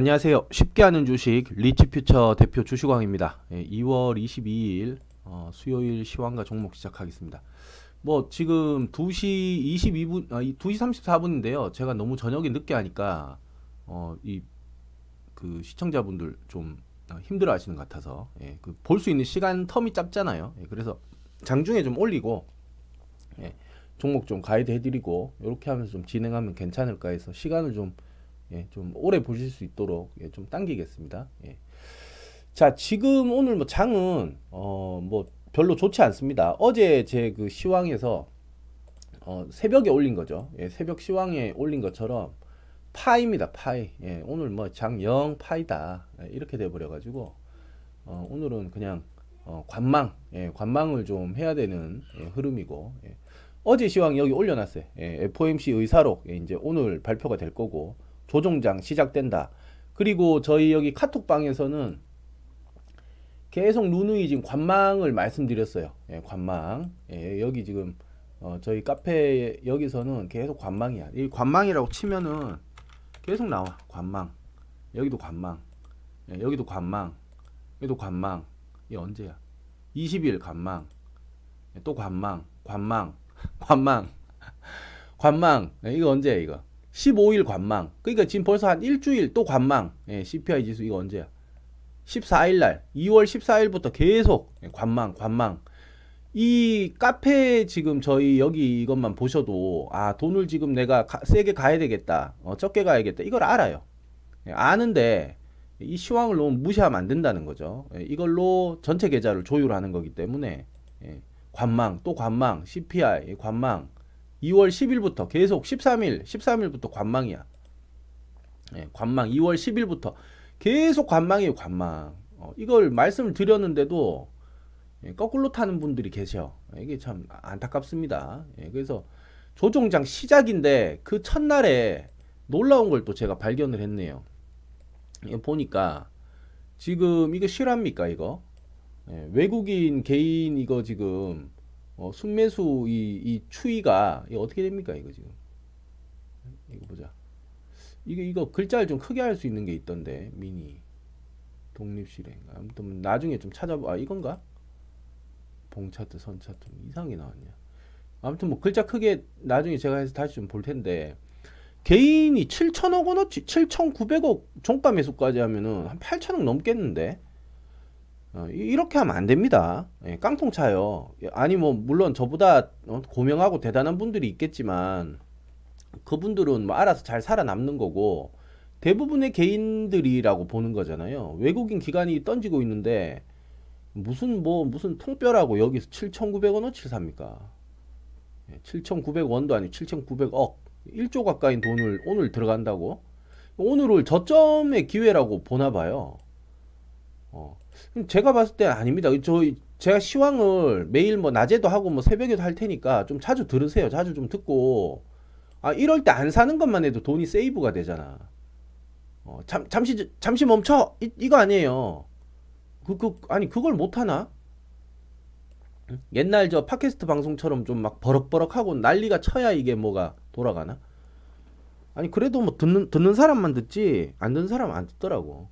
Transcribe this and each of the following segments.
안녕하세요. 쉽게 하는 주식 리치퓨처 대표 주식왕입니다. 예, 2월 22일 어, 수요일 시황과 종목 시작하겠습니다. 뭐 지금 2시 22분, 아, 2시 34분인데요. 제가 너무 저녁에 늦게 하니까 어, 이 그 시청자분들 좀 어, 힘들어하시는 것 같아서 예, 그 볼 수 있는 시간 텀이 짧잖아요. 예, 그래서 장중에 좀 올리고 예, 종목 좀 가이드 해드리고 이렇게 하면서 좀 진행하면 괜찮을까 해서 시간을 좀 예, 좀 오래 보실 수 있도록 예, 좀 당기겠습니다. 예. 자, 지금 오늘 뭐 장은 어, 뭐 별로 좋지 않습니다. 어제 제 그 시황에서 어, 새벽에 올린 거죠. 예, 새벽 시황에 올린 것처럼 파입니다. 파이. 예, 오늘 뭐 장 0 파이다. 예, 이렇게 돼 버려 가지고 어, 오늘은 그냥 어, 관망, 예, 관망을 좀 해야 되는 예, 흐름이고 예. 어제 시황 여기 올려놨어요. 예, FOMC 의사록 예, 이제 오늘 발표가 될 거고 조종장 시작된다. 그리고 저희 여기 카톡방에서는 계속 누누이 지금 관망을 말씀드렸어요. 예, 관망. 예, 여기 지금 어, 저희 카페 여기서는 계속 관망이야. 이 관망이라고 치면은 계속 나와. 관망. 여기도 관망. 예, 여기도 관망. 여기도 관망. 이 언제야? 20일 관망. 예, 또 관망. 관망. 관망. 관망. 예, 이거 언제야 이거? 15일 관망. 그러니까 지금 벌써 한 일주일 또 관망. 예, CPI 지수 이거 언제야? 14일 날, 2월 14일부터 계속 예, 관망, 관망. 이 카페 지금 저희 여기 이것만 보셔도 아 돈을 지금 내가 가, 세게 가야 되겠다, 어, 적게 가야겠다 이걸 알아요. 예, 아는데 이 시황을 너무 무시하면 안 된다는 거죠. 예, 이걸로 전체 계좌를 조율하는 거기 때문에 예, 관망 또 관망, CPI 관망 2월 10일부터 계속 13일, 13일부터 관망이야. 예, 관망 2월 10일부터 계속 관망이에요, 관망. 어, 이걸 말씀을 드렸는데도 예, 거꾸로 타는 분들이 계셔. 이게 참 안타깝습니다. 예, 그래서 조종장 시작인데 그 첫날에 놀라운 걸 또 제가 발견을 했네요. 예, 보니까 지금 이거 실합니까 이거? 예, 외국인 개인 이거 지금 어, 순매수 이, 이 추이가 이거 어떻게 됩니까 이거 지금? 이거 보자. 이거 이거 글자를 좀 크게 할 수 있는 게 있던데 미니. 독립실행 아무튼 나중에 좀 찾아봐 아 이건가? 봉 차트 선 차트 이상하게 나왔냐. 아무튼 뭐 글자 크게 나중에 제가 해서 다시 좀 볼 텐데 개인이 7천억 원어치 7,900억 종가 매수까지 하면은 한 8천억 넘겠는데 어, 이렇게 하면 안 됩니다. 예, 깡통 차요. 아니 뭐 물론 저보다 어, 고명하고 대단한 분들이 있겠지만 그분들은 뭐 알아서 잘 살아남는 거고 대부분의 개인들이라고 보는 거잖아요. 외국인 기관이 던지고 있는데 무슨 뭐 무슨 통뼈라고 여기서 7,900원어치 삽니까? 7,900원도 아니고 7,900억 1조 가까이 돈을 오늘 들어간다고? 오늘을 저점의 기회라고 보나 봐요. 어. 제가 봤을 때 아닙니다. 저 제가 시황을 매일 뭐 낮에도 하고 뭐 새벽에도 할 테니까 좀 자주 들으세요. 자주 좀 듣고 아 이럴 때 안 사는 것만 해도 돈이 세이브가 되잖아. 어, 잠, 잠시 잠시 멈춰 이, 이거 아니에요. 그, 그 아니 그걸 못 하나? 옛날 저 팟캐스트 방송처럼 좀 막 버럭버럭하고 난리가 쳐야 이게 뭐가 돌아가나? 아니 그래도 뭐 듣는 듣는 사람만 듣지 안 듣는 사람 안 듣더라고.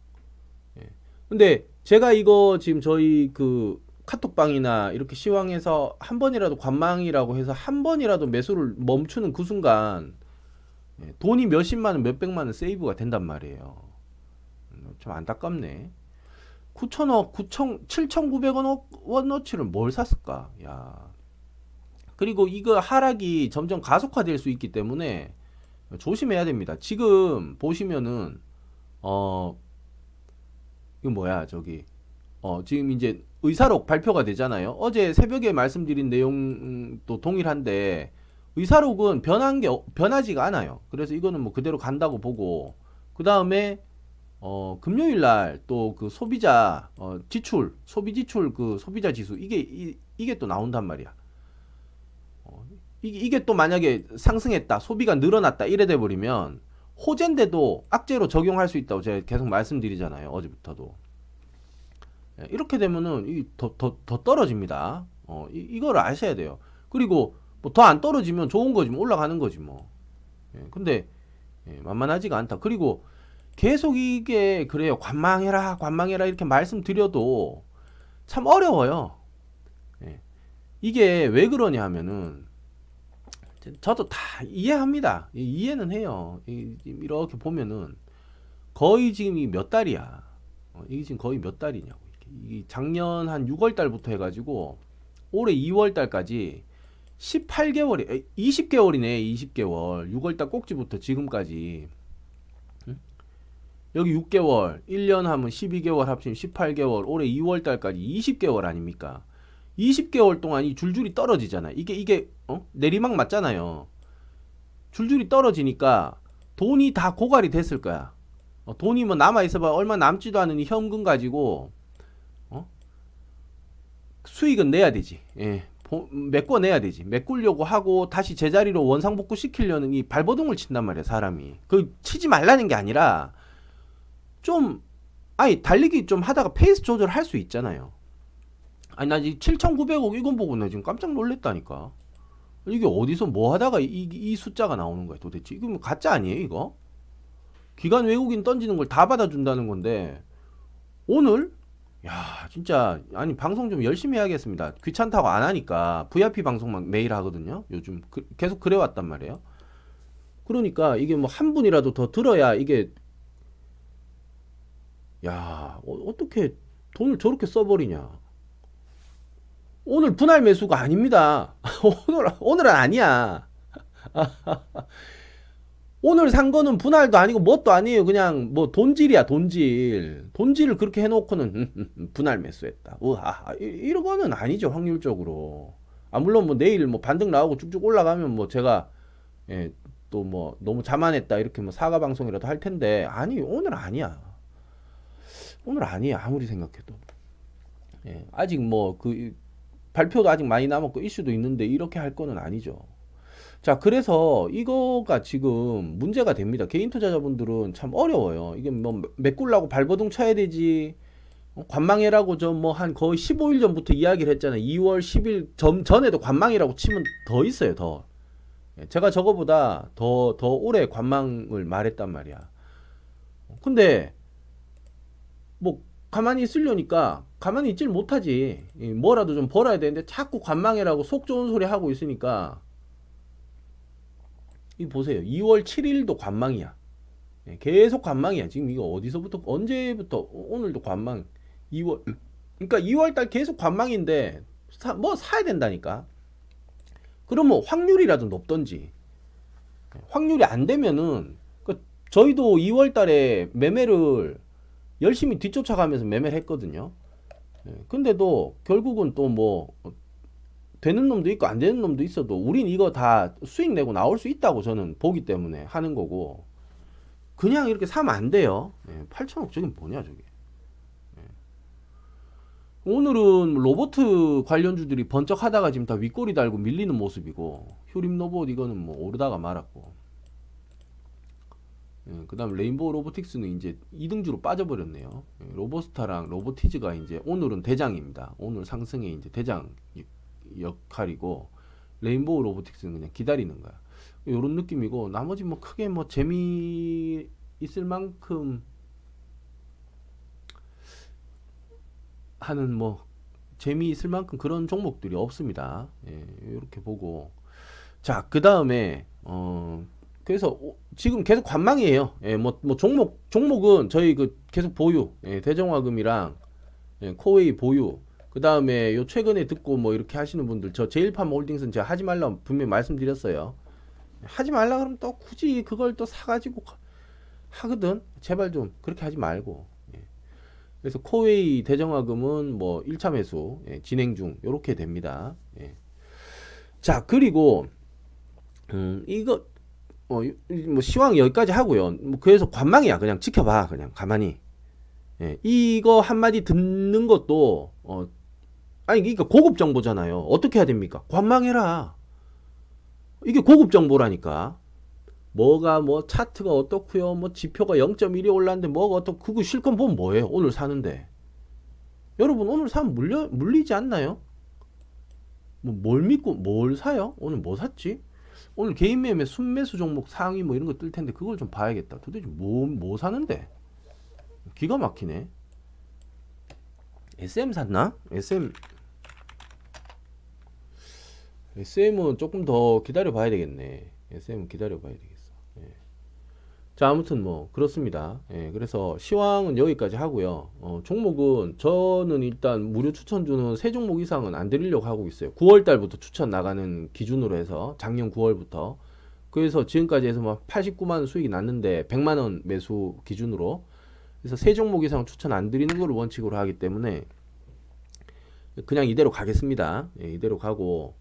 예. 근데 제가 이거 지금 저희 그 카톡방이나 이렇게 시황에서 한 번이라도 관망이라고 해서 한 번이라도 매수를 멈추는 그 순간 예, 돈이 몇십만 원, 몇백만 원 세이브가 된단 말이에요. 음, 좀 안타깝네. 9천억, 9천, 7,900원 원어치를 뭘 샀을까? 야. 그리고 이거 하락이 점점 가속화될 수 있기 때문에 조심해야 됩니다. 지금 보시면은 어 이거 뭐야 저기 어 지금 이제 의사록 발표가 되잖아요. 어제 새벽에 말씀드린 내용도 동일한데 의사록은 변한 게 변하지가 않아요. 그래서 이거는 뭐 그대로 간다고 보고 그 다음에 어 금요일 날 또 그 소비자 어 지출 소비 지출 그 소비자 지수 이게 이, 이게 또 나온단 말이야. 어, 이게, 이게 또 만약에 상승했다 소비가 늘어났다 이래 돼 버리면 호재인데도 악재로 적용할 수 있다고 제가 계속 말씀드리잖아요. 어제부터도. 예, 이렇게 되면은 더, 더, 더 떨어집니다. 어, 이, 이걸 아셔야 돼요. 그리고 뭐 더 안 떨어지면 좋은 거지, 뭐 올라가는 거지 뭐. 예, 근데 예, 만만하지가 않다. 그리고 계속 이게 그래요. 관망해라, 관망해라 이렇게 말씀드려도 참 어려워요. 예. 이게 왜 그러냐 하면은 저도 다 이해합니다. 이해는 해요. 이렇게 보면은 거의 지금 이 몇 달이야. 어, 이게 지금 거의 몇 달이냐고. 이게 작년 한 6월 달부터 해가지고 올해 2월 달까지 18개월이 20개월이네 20개월 6월 달 꼭지부터 지금까지 여기 6개월 1년 하면 12개월 합치면 18개월 올해 2월 달까지 20개월 아닙니까 20개월 동안 이 줄줄이 떨어지잖아 이게 이게 어? 내리막 맞잖아요. 줄줄이 떨어지니까 돈이 다 고갈이 됐을 거야. 어, 돈이 뭐 남아 있어봐. 얼마 남지도 않은 이 현금 가지고 어? 수익은 내야 되지. 예. 메꿔내야 되지. 메꾸려고 하고 다시 제자리로 원상복구 시키려는 이 발버둥을 친단 말이야 사람이. 그 치지 말라는 게 아니라 좀 아니 달리기 좀 하다가 페이스 조절할 수 있잖아요 아니 나 지금 7,900억 이건 보고 나 지금 깜짝 놀랐다니까. 이게 어디서 뭐 하다가 이, 이 숫자가 나오는 거야 도대체? 이거 뭐 가짜 아니에요 이거? 기관 외국인 던지는 걸 다 받아준다는 건데 오늘? 야 진짜. 아니 방송 좀 열심히 해야겠습니다. 귀찮다고 안 하니까 VIP 방송만 매일 하거든요 요즘. 그, 계속 그래 왔단 말이에요. 그러니까 이게 뭐 한 분이라도 더 들어야 이게 야 어, 떻게 돈을 저렇게 써버리냐 오늘 분할 매수가 아닙니다 오늘 오늘은 아니야 오늘 산 거는 분할도 아니고 뭣도 아니에요. 그냥 뭐 돈질이야, 돈질. 돈질을 그렇게 해놓고는 분할 매수했다. 우하, 이런 거는 아니죠, 확률적으로. 아, 물론 뭐 내일 뭐 반등 나오고 쭉쭉 올라가면 뭐 제가 예, 또 뭐 너무 자만했다 이렇게 뭐 사과 방송이라도 할 텐데 아니 오늘 아니야. 오늘 아니야 아무리 생각해도. 예, 아직 뭐 그 발표도 아직 많이 남았고 이슈도 있는데 이렇게 할 거는 아니죠. 자, 그래서 이거가 지금 문제가 됩니다. 개인 투자자분들은 참 어려워요. 이게 뭐 메꿀라고 발버둥 쳐야 되지. 어, 관망해라고 저 뭐 한 거의 15일 전부터 이야기를 했잖아요. 2월 10일 전, 전에도 관망이라고 치면 더 있어요, 더. 예, 제가 저거보다 더, 더 오래 관망을 말했단 말이야. 근데, 뭐, 가만히 있으려니까, 가만히 있질 못하지. 뭐라도 좀 벌어야 되는데, 자꾸 관망해라고 속 좋은 소리 하고 있으니까, 이 보세요. 2월 7일도 관망이야. 예, 계속 관망이야. 지금 이거 어디서부터 언제부터 오늘도 관망. 2월 그러니까 2월 달 계속 관망인데 사, 뭐 사야 된다니까. 그러면 확률이라도 높던지. 예, 확률이 안 되면은 그 저희도 2월 달에 매매를 열심히 뒤쫓아가면서 매매를 했거든요. 예, 근데도 결국은 또 뭐 되는 놈도 있고 안 되는 놈도 있어도 우린 이거 다 수익 내고 나올 수 있다고 저는 보기 때문에 하는 거고 그냥 이렇게 사면 안 돼요. 예, 8천억 저긴 뭐냐 저게. 예. 오늘은 로보트 관련주들이 번쩍하다가 지금 다 윗꼬리 달고 밀리는 모습이고 휴림 로봇 이거는 뭐 오르다가 말았고 예, 그 다음 레인보우 로보틱스는 이제 2등주로 빠져버렸네요. 예, 로보스타랑 로보티즈가 이제 오늘은 대장입니다. 오늘 상승에 이제 대장 역할이고 레인보우 로보틱스는 그냥 기다리는 거야. 이런 느낌이고 나머지 뭐 크게 뭐 재미 있을 만큼 하는 뭐 재미 있을 만큼 그런 종목들이 없습니다. 예, 이렇게 보고 자 그 다음에 어 그래서 지금 계속 관망이에요. 예, 뭐, 뭐 종목 종목은 저희 그 계속 보유 예, 대정화금이랑 예, 코웨이 보유 그 다음에 요 최근에 듣고 뭐 이렇게 하시는 분들 저 제일팜 홀딩스는 제가 하지 말라 분명히 말씀드렸어요. 하지 말라 그러면 또 굳이 그걸 또 사가지고 하거든. 제발 좀 그렇게 하지 말고. 예. 그래서 코웨이 대정화금은 뭐 1차 매수 예, 진행 중 요렇게 됩니다. 예. 자 그리고 음, 이거 어, 뭐 시황 여기까지 하고요. 뭐 그래서 관망이야. 그냥 지켜봐. 그냥 가만히. 예, 이거 한마디 듣는 것도 어, 아니 그러니까 고급 정보잖아요. 어떻게 해야 됩니까? 관망해라. 이게 고급 정보라니까. 뭐가 뭐 차트가 어떻고요. 뭐 지표가 0.1이 올랐는데 뭐가 어떻고 그거 실컷 보면 뭐예요? 오늘 사는데. 여러분 오늘 사면 물려 물리지 않나요? 뭐 뭘 믿고 뭘 사요? 오늘 뭐 샀지? 오늘 개인 매매 순매수 종목 상위 뭐 이런 거 뜰 텐데 그걸 좀 봐야겠다. 도대체 뭐, 뭐 사는데? 기가 막히네. SM 샀나? SM SM은 조금 더 기다려 봐야 되겠네. SM은 기다려 봐야 되겠어. 예. 자, 아무튼 뭐 그렇습니다. 예, 그래서 시황은 여기까지 하고요. 어, 종목은 저는 일단 무료 추천 주는 세 종목 이상은 안 드리려고 하고 있어요. 9월 달부터 추천 나가는 기준으로 해서 작년 9월부터 그래서 지금까지 해서 막 89만 원 수익이 났는데 100만 원 매수 기준으로 그래서 세 종목 이상 추천 안 드리는 걸 원칙으로 하기 때문에 그냥 이대로 가겠습니다. 예, 이대로 가고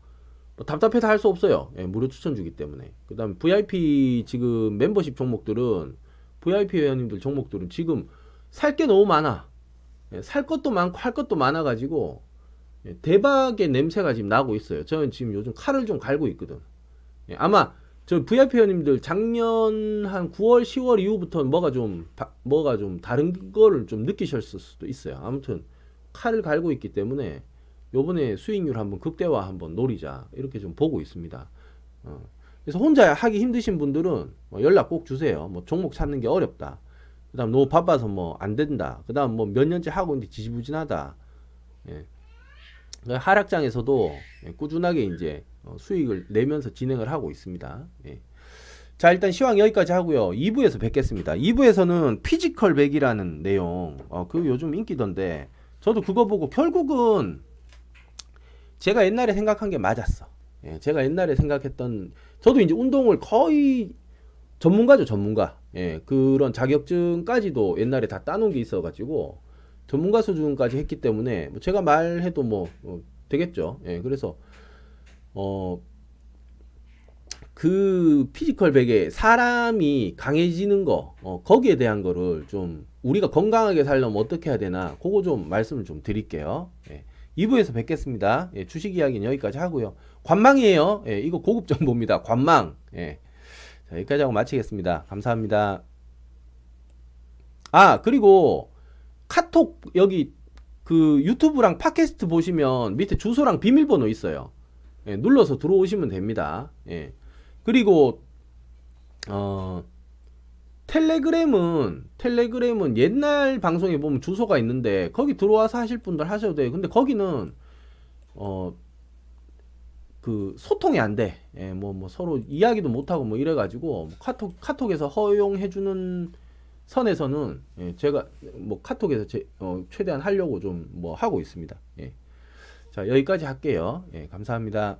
뭐 답답해서 할 수 없어요. 예, 무료 추천 주기 때문에. 그 다음 VIP 지금 멤버십 종목들은 VIP 회원님들 종목들은 지금 살 게 너무 많아. 예, 살 것도 많고 할 것도 많아가지고 예, 대박의 냄새가 지금 나고 있어요. 저는 지금 요즘 칼을 좀 갈고 있거든. 예, 아마 저 VIP 회원님들 작년 한 9월, 10월 이후부터 뭐가 좀 바, 뭐가 좀 다른 거를 좀 느끼셨을 수도 있어요. 아무튼 칼을 갈고 있기 때문에 요번에 수익률 한번 극대화 한번 노리자 이렇게 좀 보고 있습니다. 어. 그래서 혼자 하기 힘드신 분들은 뭐 연락 꼭 주세요. 뭐 종목 찾는 게 어렵다. 그다음 너무 바빠서 뭐 안 된다. 그다음 뭐 몇 년째 하고 있는데 지지부진하다. 예. 하락장에서도 꾸준하게 이제 어, 수익을 내면서 진행을 하고 있습니다. 예. 자 일단 시황 여기까지 하고요. 2부에서 뵙겠습니다. 2부에서는 피지컬 백이라는 내용 어, 그 요즘 인기던데 저도 그거 보고 결국은 제가 옛날에 생각한 게 맞았어. 예, 제가 옛날에 생각했던 저도 이제 운동을 거의 전문가죠 전문가. 예, 그런 자격증까지도 옛날에 다 따놓은 게 있어가지고 전문가 수준까지 했기 때문에 뭐 제가 말해도 뭐 어, 되겠죠. 예, 그래서 어. 그 피지컬 백에 사람이 강해지는 거 어, 거기에 대한 거를 좀 우리가 건강하게 살려면 어떻게 해야 되나 그거 좀 말씀을 좀 드릴게요. 예. 2부에서 뵙겠습니다. 예, 주식 이야기는 여기까지 하고요. 관망이에요. 예, 이거 고급 정보입니다. 관망. 예. 자, 여기까지 하고 마치겠습니다. 감사합니다. 아, 그리고 카톡 여기 그 유튜브랑 팟캐스트 보시면 밑에 주소랑 비밀번호 있어요. 예, 눌러서 들어오시면 됩니다. 예. 그리고 어 텔레그램은 텔레그램은 옛날 방송에 보면 주소가 있는데 거기 들어와서 하실 분들 하셔도 돼요. 근데 거기는 어 그 소통이 안 돼. 예, 뭐, 뭐 서로 이야기도 못 하고 뭐 이래 가지고 카톡 카톡에서 허용해 주는 선에서는 예, 제가 뭐 카톡에서 제, 어, 최대한 하려고 좀 뭐 하고 있습니다. 예. 자 여기까지 할게요. 예, 감사합니다.